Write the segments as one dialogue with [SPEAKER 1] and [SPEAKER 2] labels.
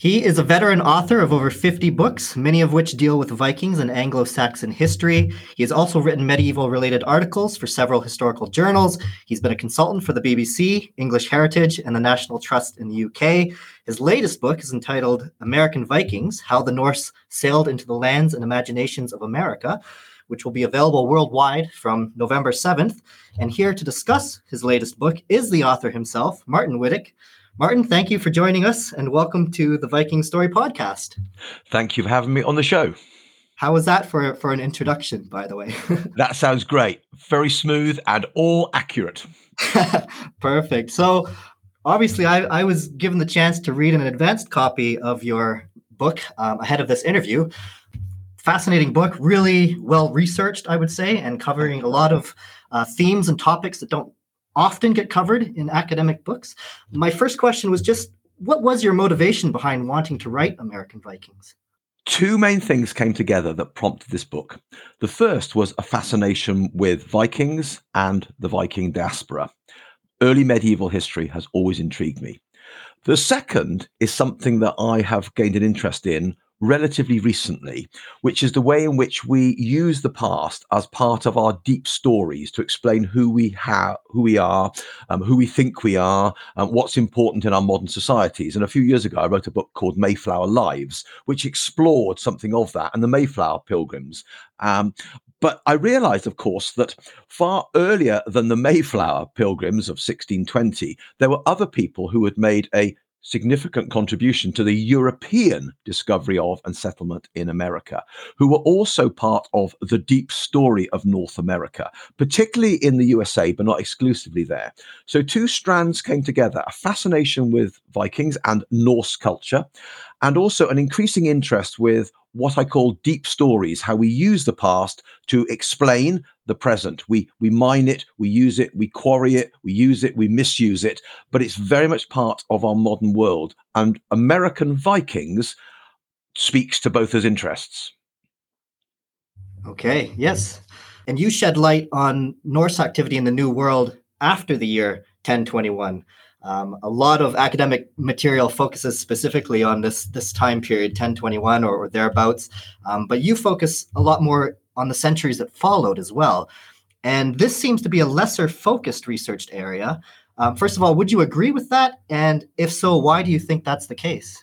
[SPEAKER 1] He is a veteran author of over 50 books, many of which deal with Vikings and Anglo Saxon history. He has also written medieval related articles for several historical journals. He's been a consultant for the BBC, English Heritage, and the National Trust in the UK. His latest book is entitled American Vikings How the Norse Sailed into the Lands and Imaginations of America which will be available worldwide from November 7th. And here to discuss his latest book is the author himself, Martyn Whittock. Martyn, thank you for joining us and welcome to the Viking Story podcast.
[SPEAKER 2] Thank you for having me on the show.
[SPEAKER 1] How was that for, for an introduction, by the way?
[SPEAKER 2] that sounds great. Very smooth and all accurate.
[SPEAKER 1] Perfect. So, obviously, I, I was given the chance to read an advanced copy of your book um, ahead of this interview. Fascinating book, really well researched, I would say, and covering a lot of uh, themes and topics that don't often get covered in academic books. My first question was just what was your motivation behind wanting to write American Vikings?
[SPEAKER 2] Two main things came together that prompted this book. The first was a fascination with Vikings and the Viking diaspora. Early medieval history has always intrigued me. The second is something that I have gained an interest in relatively recently, which is the way in which we use the past as part of our deep stories to explain who we have, who we are, um, who we think we are, and what's important in our modern societies. And a few years ago, I wrote a book called Mayflower Lives, which explored something of that and the Mayflower Pilgrims. Um, but I realized, of course, that far earlier than the Mayflower pilgrims of 1620, there were other people who had made a significant contribution to the European discovery of and settlement in America, who were also part of the deep story of North America, particularly in the USA, but not exclusively there. So, two strands came together a fascination with Vikings and Norse culture, and also an increasing interest with what I call deep stories, how we use the past to explain the present. We we mine it, we use it, we quarry it, we use it, we misuse it, but it's very much part of our modern world. And American Vikings speaks to both those interests.
[SPEAKER 1] Okay, yes. And you shed light on Norse activity in the New World after the year 1021. Um, a lot of academic material focuses specifically on this this time period, 1021 or, or thereabouts, um, but you focus a lot more on the centuries that followed as well. And this seems to be a lesser focused researched area. Um, first of all, would you agree with that? And if so, why do you think that's the case?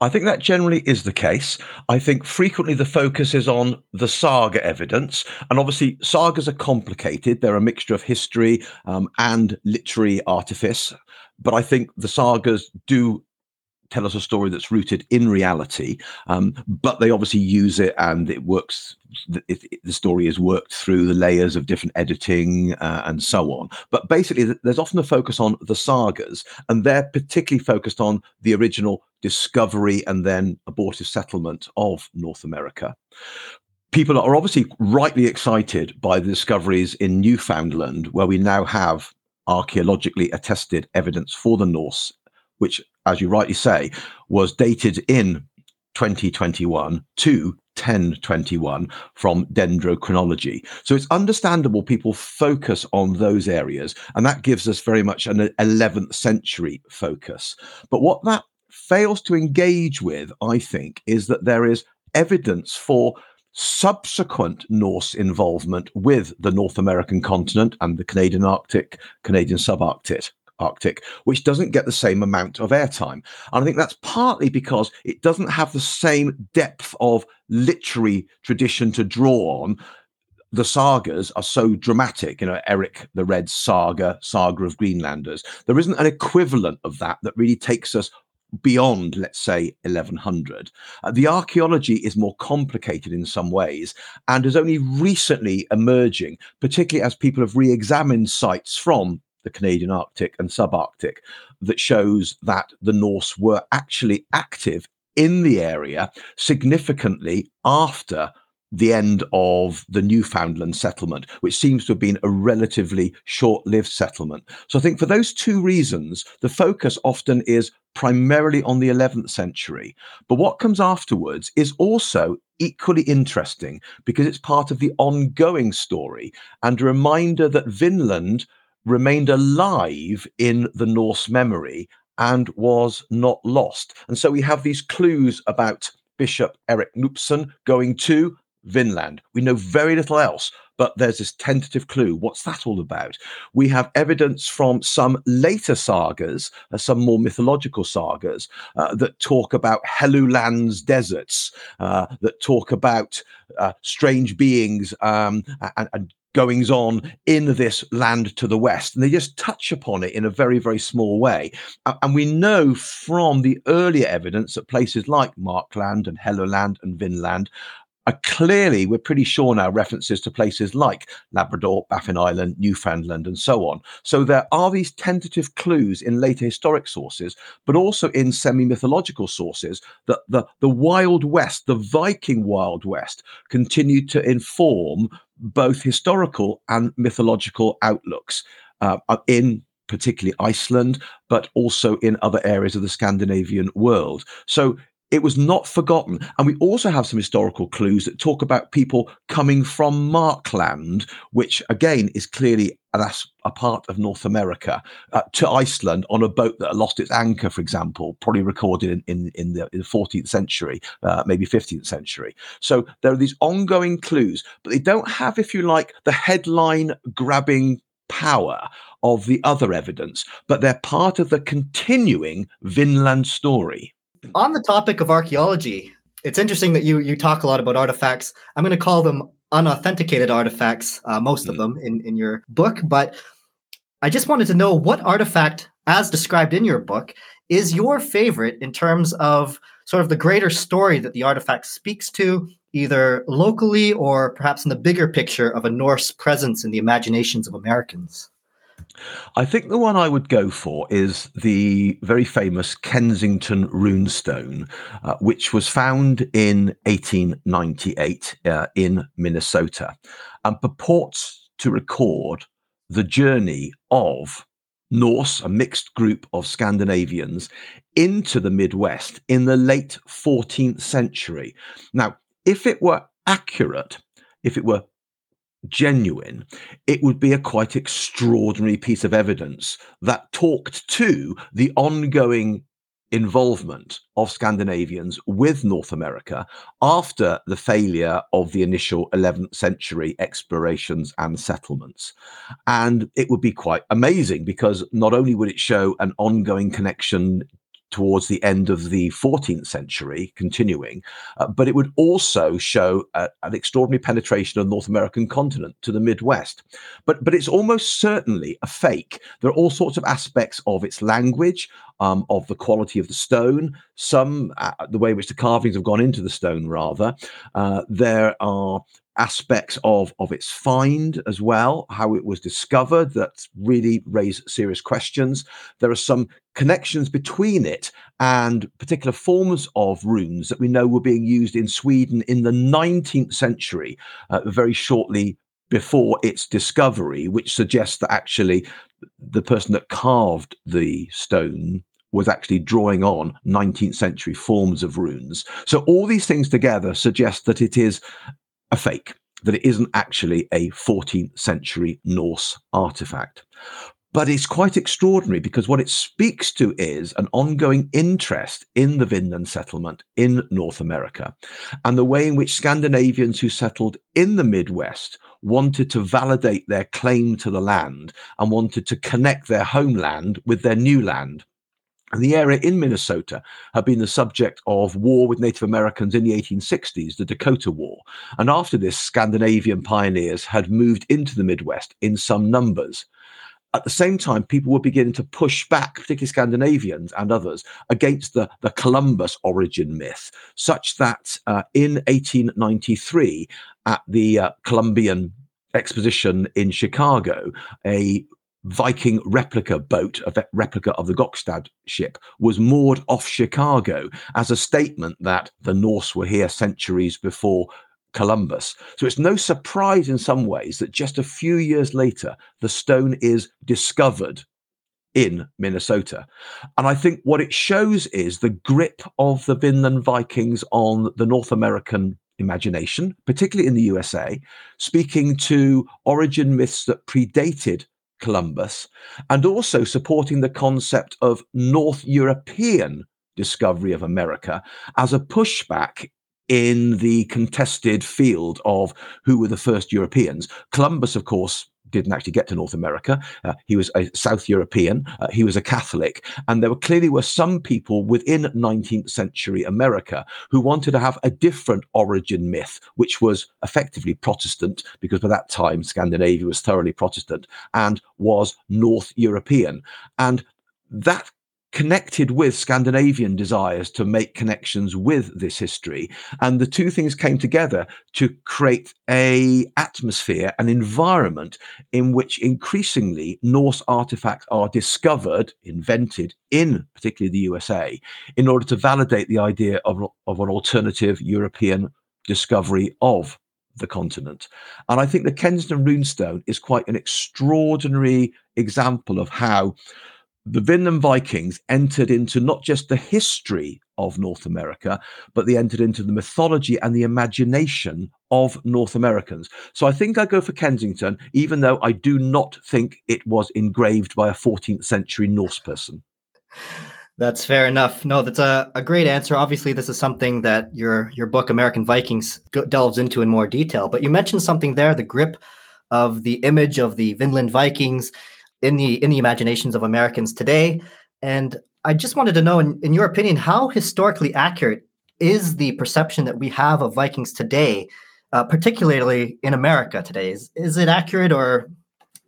[SPEAKER 2] I think that generally is the case. I think frequently the focus is on the saga evidence. And obviously, sagas are complicated. They're a mixture of history um, and literary artifice but I think the sagas do tell us a story that's rooted in reality um, but they obviously use it and it works it, the story is worked through the layers of different editing uh, and so on. But basically there's often a focus on the sagas and they're particularly focused on the original discovery and then abortive settlement of north america. People are obviously rightly excited by the discoveries in newfoundland where we now have archaeologically attested evidence for the Norse, which, as you rightly say, was dated in 2021 to 1021 from dendrochronology. So it's understandable people focus on those areas, and that gives us very much an 11th century focus. But what that fails to engage with, I think, is that there is evidence for subsequent Norse involvement with the North American continent and the Canadian Arctic, Canadian subarctic. Arctic, which doesn't get the same amount of airtime. And I think that's partly because it doesn't have the same depth of literary tradition to draw on the sagas are so dramatic. You know, Eric the Red saga, saga of Greenlanders. There isn't an equivalent of that that really takes us beyond, let's say, 1100. Uh, the archaeology is more complicated in some ways and is only recently emerging, particularly as people have re examined sites from the Canadian Arctic and subarctic that shows that the Norse were actually active in the area significantly after the end of the Newfoundland settlement, which seems to have been a relatively short lived settlement. So I think for those two reasons, the focus often is primarily on the 11th century. But what comes afterwards is also equally interesting because it's part of the ongoing story and a reminder that Vinland remained alive in the Norse memory and was not lost. And so we have these clues about Bishop Eric Knutsson going to Vinland. We know very little else, but there's this tentative clue. What's that all about? We have evidence from some later sagas, uh, some more mythological sagas, uh, that talk about Helluland's deserts, uh, that talk about uh, strange beings um, and, and goings on in this land to the west. And they just touch upon it in a very, very small way. And we know from the earlier evidence that places like Markland and Helluland and Vinland are clearly, we're pretty sure now, references to places like Labrador, Baffin Island, Newfoundland, and so on. So there are these tentative clues in later historic sources, but also in semi mythological sources that the, the Wild West, the Viking Wild West, continued to inform both historical and mythological outlooks uh, in particularly Iceland, but also in other areas of the Scandinavian world. So it was not forgotten. And we also have some historical clues that talk about people coming from Markland, which again is clearly that's a part of North America, uh, to Iceland on a boat that lost its anchor, for example, probably recorded in, in, in, the, in the 14th century, uh, maybe 15th century. So there are these ongoing clues, but they don't have, if you like, the headline grabbing power of the other evidence, but they're part of the continuing Vinland story.
[SPEAKER 1] On the topic of archaeology, it's interesting that you you talk a lot about artifacts. I'm going to call them unauthenticated artifacts, uh, most mm. of them in in your book. But I just wanted to know what artifact, as described in your book, is your favorite in terms of sort of the greater story that the artifact speaks to, either locally or perhaps in the bigger picture of a Norse presence in the imaginations of Americans.
[SPEAKER 2] I think the one I would go for is the very famous Kensington runestone, uh, which was found in 1898 uh, in Minnesota and purports to record the journey of Norse, a mixed group of Scandinavians, into the Midwest in the late 14th century. Now, if it were accurate, if it were genuine, it would be a quite extraordinary piece of evidence that talked to the ongoing involvement of Scandinavians with North America after the failure of the initial 11th century explorations and settlements. And it would be quite amazing because not only would it show an ongoing connection towards the end of the 14th century, continuing, uh, but it would also show uh, an extraordinary penetration of the North American continent to the Midwest. But but it's almost certainly a fake. There are all sorts of aspects of its language, um, of the quality of the stone, some uh, the way in which the carvings have gone into the stone. Rather, uh, there are aspects of of its find as well, how it was discovered that really raise serious questions. There are some connections between it and particular forms of runes that we know were being used in Sweden in the 19th century, uh, very shortly before its discovery, which suggests that actually the person that carved the stone was actually drawing on 19th century forms of runes. So all these things together suggest that it is a fake, that it isn't actually a 14th century Norse artifact. But it's quite extraordinary because what it speaks to is an ongoing interest in the Vinland settlement in North America and the way in which Scandinavians who settled in the Midwest wanted to validate their claim to the land and wanted to connect their homeland with their new land. And the area in Minnesota had been the subject of war with Native Americans in the 1860s, the Dakota War. And after this, Scandinavian pioneers had moved into the Midwest in some numbers. At the same time, people were beginning to push back, particularly Scandinavians and others, against the, the Columbus origin myth, such that uh, in 1893, at the uh, Columbian Exposition in Chicago, a Viking replica boat, a replica of the Gokstad ship, was moored off Chicago as a statement that the Norse were here centuries before Columbus. So it's no surprise in some ways that just a few years later, the stone is discovered in Minnesota. And I think what it shows is the grip of the Vinland Vikings on the North American imagination, particularly in the USA, speaking to origin myths that predated Columbus, and also supporting the concept of North European discovery of America as a pushback in the contested field of who were the first Europeans. Columbus, of course, didn't actually get to North America. Uh, he was a South European. Uh, he was a Catholic, and there were clearly were some people within 19th century America who wanted to have a different origin myth, which was effectively Protestant, because by that time Scandinavia was thoroughly Protestant and was North European, and that connected with Scandinavian desires to make connections with this history. And the two things came together to create a atmosphere, an environment in which increasingly Norse artifacts are discovered, invented in particularly the USA, in order to validate the idea of, of an alternative European discovery of the continent. And I think the Kensington runestone is quite an extraordinary example of how the Vinland Vikings entered into not just the history of North America, but they entered into the mythology and the imagination of North Americans. So I think I go for Kensington, even though I do not think it was engraved by a 14th century Norse person.
[SPEAKER 1] That's fair enough. No, that's a, a great answer. Obviously, this is something that your your book American Vikings delves into in more detail. But you mentioned something there, the grip of the image of the Vinland Vikings in the in the imaginations of Americans today. And I just wanted to know, in, in your opinion, how historically accurate is the perception that we have of Vikings today, uh, particularly in America today? Is, is it accurate or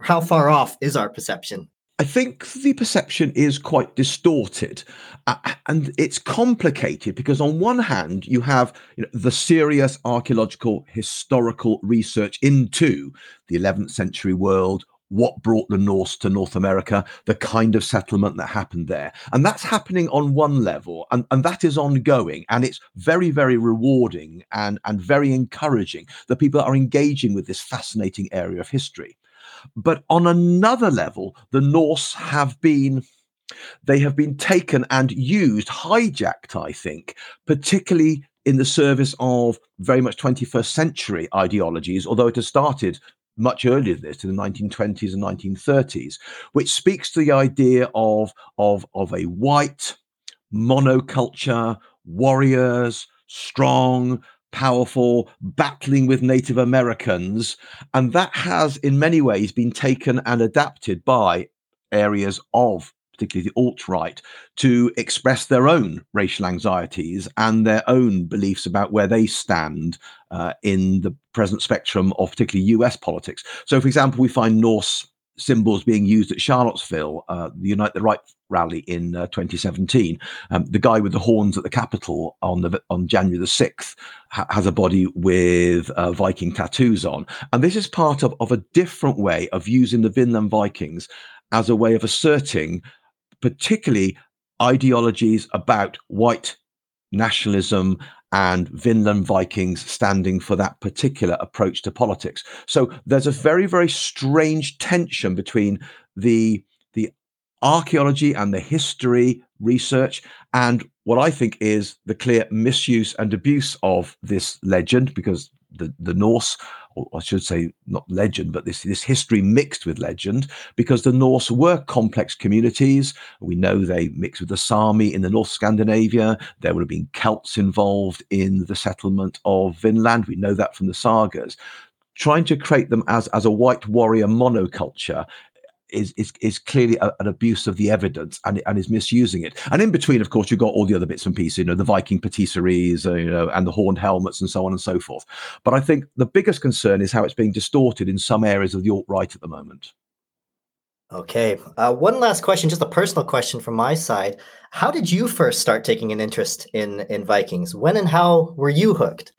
[SPEAKER 1] how far off is our perception?
[SPEAKER 2] I think the perception is quite distorted, uh, and it's complicated because on one hand you have you know, the serious archaeological historical research into the 11th century world, what brought the Norse to North America, the kind of settlement that happened there. And that's happening on one level, and, and that is ongoing. And it's very, very rewarding and, and very encouraging that people are engaging with this fascinating area of history. But on another level, the Norse have been they have been taken and used, hijacked, I think, particularly in the service of very much 21st century ideologies, although it has started much earlier than this, in the 1920s and 1930s, which speaks to the idea of, of, of a white monoculture, warriors, strong, powerful, battling with Native Americans. And that has, in many ways, been taken and adapted by areas of particularly the alt right, to express their own racial anxieties and their own beliefs about where they stand uh, in the present spectrum of particularly US politics. So, for example, we find Norse symbols being used at Charlottesville, uh, the Unite the Right rally in uh, 2017. Um, the guy with the horns at the Capitol on the on January the 6th ha- has a body with uh, Viking tattoos on, and this is part of of a different way of using the Vinland Vikings as a way of asserting particularly ideologies about white nationalism and Vinland Vikings standing for that particular approach to politics. So there's a very, very strange tension between the the archaeology and the history research and what I think is the clear misuse and abuse of this legend because the, the Norse or I should say, not legend, but this this history mixed with legend, because the Norse were complex communities. We know they mixed with the Sami in the North Scandinavia. There would have been Celts involved in the settlement of Vinland. We know that from the sagas trying to create them as as a white warrior monoculture is is is clearly a, an abuse of the evidence and and is misusing it. And in between, of course, you've got all the other bits and pieces, you know, the Viking patisseries, uh, you know, and the horned helmets, and so on and so forth. But I think the biggest concern is how it's being distorted in some areas of the alt right at the moment.
[SPEAKER 1] Okay. Uh, one last question, just a personal question from my side. How did you first start taking an interest in in Vikings? When and how were you hooked?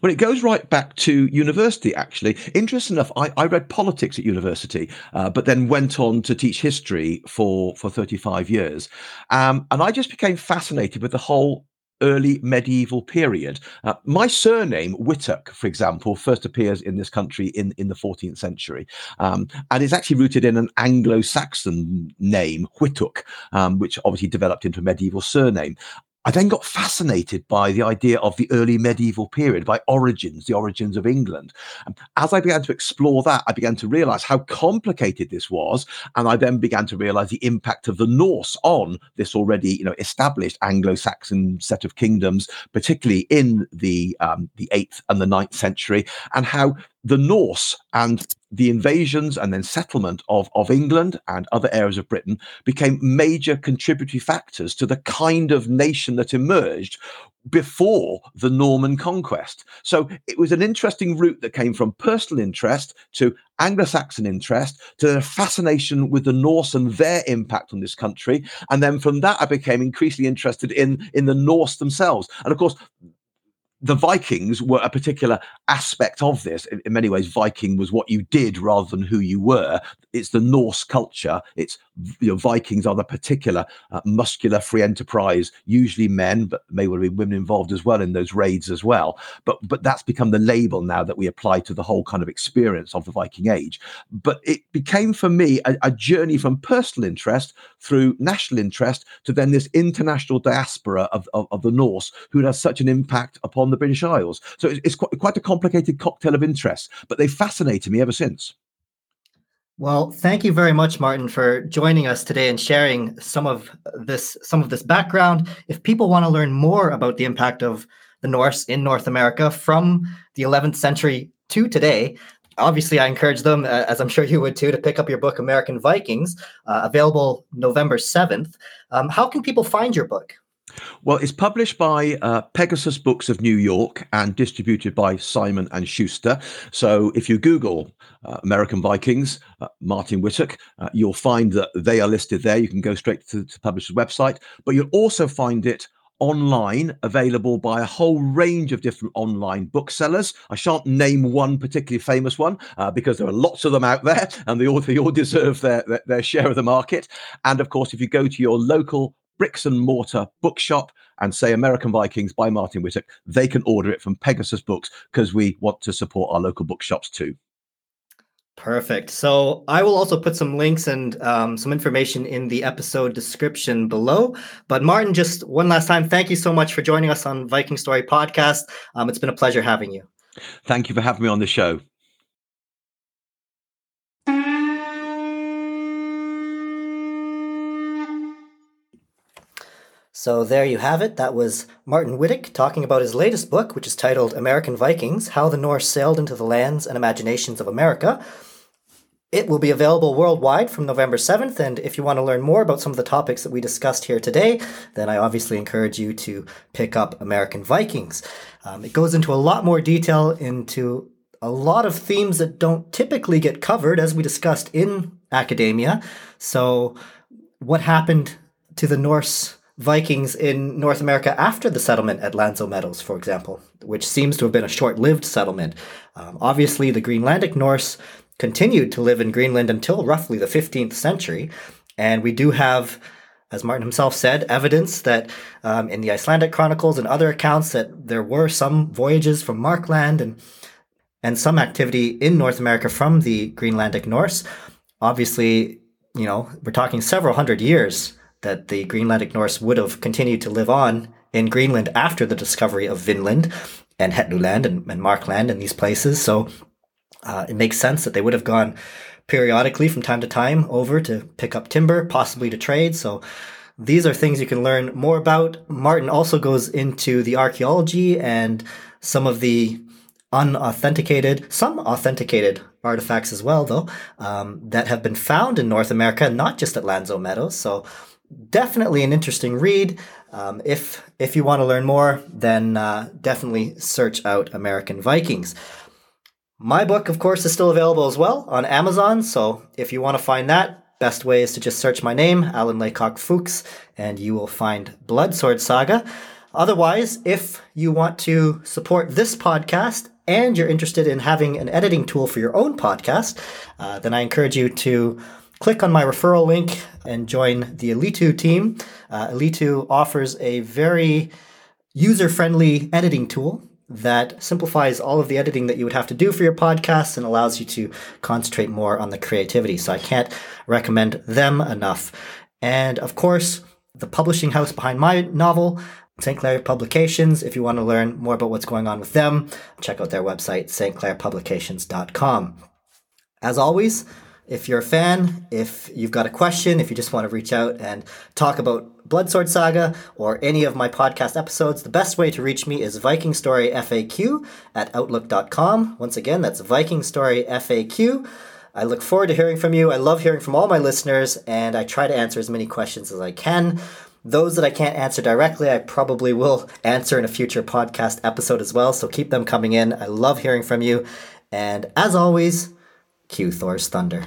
[SPEAKER 2] Well, it goes right back to university, actually. Interesting enough, I, I read politics at university, uh, but then went on to teach history for, for 35 years. Um, and I just became fascinated with the whole early medieval period. Uh, my surname, Whittock, for example, first appears in this country in, in the 14th century. Um, and it's actually rooted in an Anglo Saxon name, Whittock, um, which obviously developed into a medieval surname. I then got fascinated by the idea of the early medieval period, by origins, the origins of England. And as I began to explore that, I began to realize how complicated this was. And I then began to realize the impact of the Norse on this already, you know, established Anglo-Saxon set of kingdoms, particularly in the um, the eighth and the ninth century, and how the Norse and the invasions and then settlement of, of England and other areas of Britain became major contributory factors to the kind of nation that emerged before the Norman conquest. So it was an interesting route that came from personal interest to Anglo Saxon interest to a fascination with the Norse and their impact on this country. And then from that, I became increasingly interested in, in the Norse themselves. And of course, the Vikings were a particular aspect of this. In, in, many ways, Viking was what you did rather than who you were. It's the Norse culture. It's you know, Vikings are the particular uh, muscular free enterprise, usually men, but may well be women involved as well in those raids as well. But but that's become the label now that we apply to the whole kind of experience of the Viking Age. But it became for me a, a journey from personal interest through national interest to then this international diaspora of, of, of the Norse who has such an impact upon the British Isles. So it's, it's quite, quite a complicated cocktail of interests, but they fascinated me ever since.
[SPEAKER 1] Well, thank you very much, Martyn, for joining us today and sharing some of this some of this background. If people want to learn more about the impact of the Norse in North America from the 11th century to today, obviously I encourage them, uh, as I'm sure you would too, to pick up your book, American Vikings, uh, available November 7th. Um, how can people find your book?
[SPEAKER 2] Well, it's published by uh, Pegasus Books of New York and distributed by Simon and Schuster. So if you Google uh, American Vikings, uh, Martyn Whittock, uh, you'll find that they are listed there. You can go straight to the publisher's website, but you'll also find it online available by a whole range of different online booksellers. I shan't name one particularly famous one uh, because there are lots of them out there and they all, they all deserve their, their, their share of the market. And of course, if you go to your local bricks and mortar bookshop and say American Vikings by Martyn Whittock, they can order it from Pegasus Books because we want to support our local bookshops too.
[SPEAKER 1] Perfect. So I will also put some links and um, some information in the episode description below. But Martyn, just one last time, thank you so much for joining us on Viking Story Podcast. Um, it's been a pleasure having you.
[SPEAKER 2] Thank you for having me on the show.
[SPEAKER 1] So there you have it. That was Martyn Whittock talking about his latest book, which is titled American Vikings How the Norse Sailed into the Lands and Imaginations of America. It will be available worldwide from November 7th, and if you want to learn more about some of the topics that we discussed here today, then I obviously encourage you to pick up American Vikings. Um, it goes into a lot more detail into a lot of themes that don't typically get covered, as we discussed in academia. So, what happened to the Norse Vikings in North America after the settlement at L'Anse aux Meadows, for example, which seems to have been a short lived settlement. Um, obviously, the Greenlandic Norse continued to live in Greenland until roughly the 15th century. And we do have, as Martyn himself said, evidence that um, in the Icelandic chronicles and other accounts that there were some voyages from Markland and and some activity in North America from the Greenlandic Norse. Obviously, you know, we're talking several hundred years that the Greenlandic Norse would have continued to live on in Greenland after the discovery of Vinland and Helluland and, and Markland and these places. So uh, it makes sense that they would have gone periodically from time to time over to pick up timber, possibly to trade. So these are things you can learn more about. Martyn also goes into the archaeology and some of the unauthenticated, some authenticated artifacts as well, though, um, that have been found in North America, not just at L'Anse aux Meadows. So definitely an interesting read. Um, if if you want to learn more, then uh, definitely search out American Vikings. My book, of course, is still available as well on Amazon. So if you want to find that, best way is to just search my name, Alan Laycock Fuchs, and you will find Bloodsword Saga. Otherwise, if you want to support this podcast and you're interested in having an editing tool for your own podcast, uh, then I encourage you to click on my referral link and join the Alitu team. Uh, Alitu offers a very user friendly editing tool that simplifies all of the editing that you would have to do for your podcasts and allows you to concentrate more on the creativity. So I can't recommend them enough. And of course, the publishing house behind my novel, St. Clair Publications, if you want to learn more about what's going on with them, check out their website, stclairpublications.com. As always, if you're a fan, if you've got a question, if you just want to reach out and talk about Bloodsword Saga or any of my podcast episodes, the best way to reach me is Viking Story FAQ at outlook.com. Once again, that's Viking Story FAQ. I look forward to hearing from you. I love hearing from all my listeners, and I try to answer as many questions as I can. Those that I can't answer directly, I probably will answer in a future podcast episode as well, so keep them coming in. I love hearing from you. And as always, cue Thor's Thunder.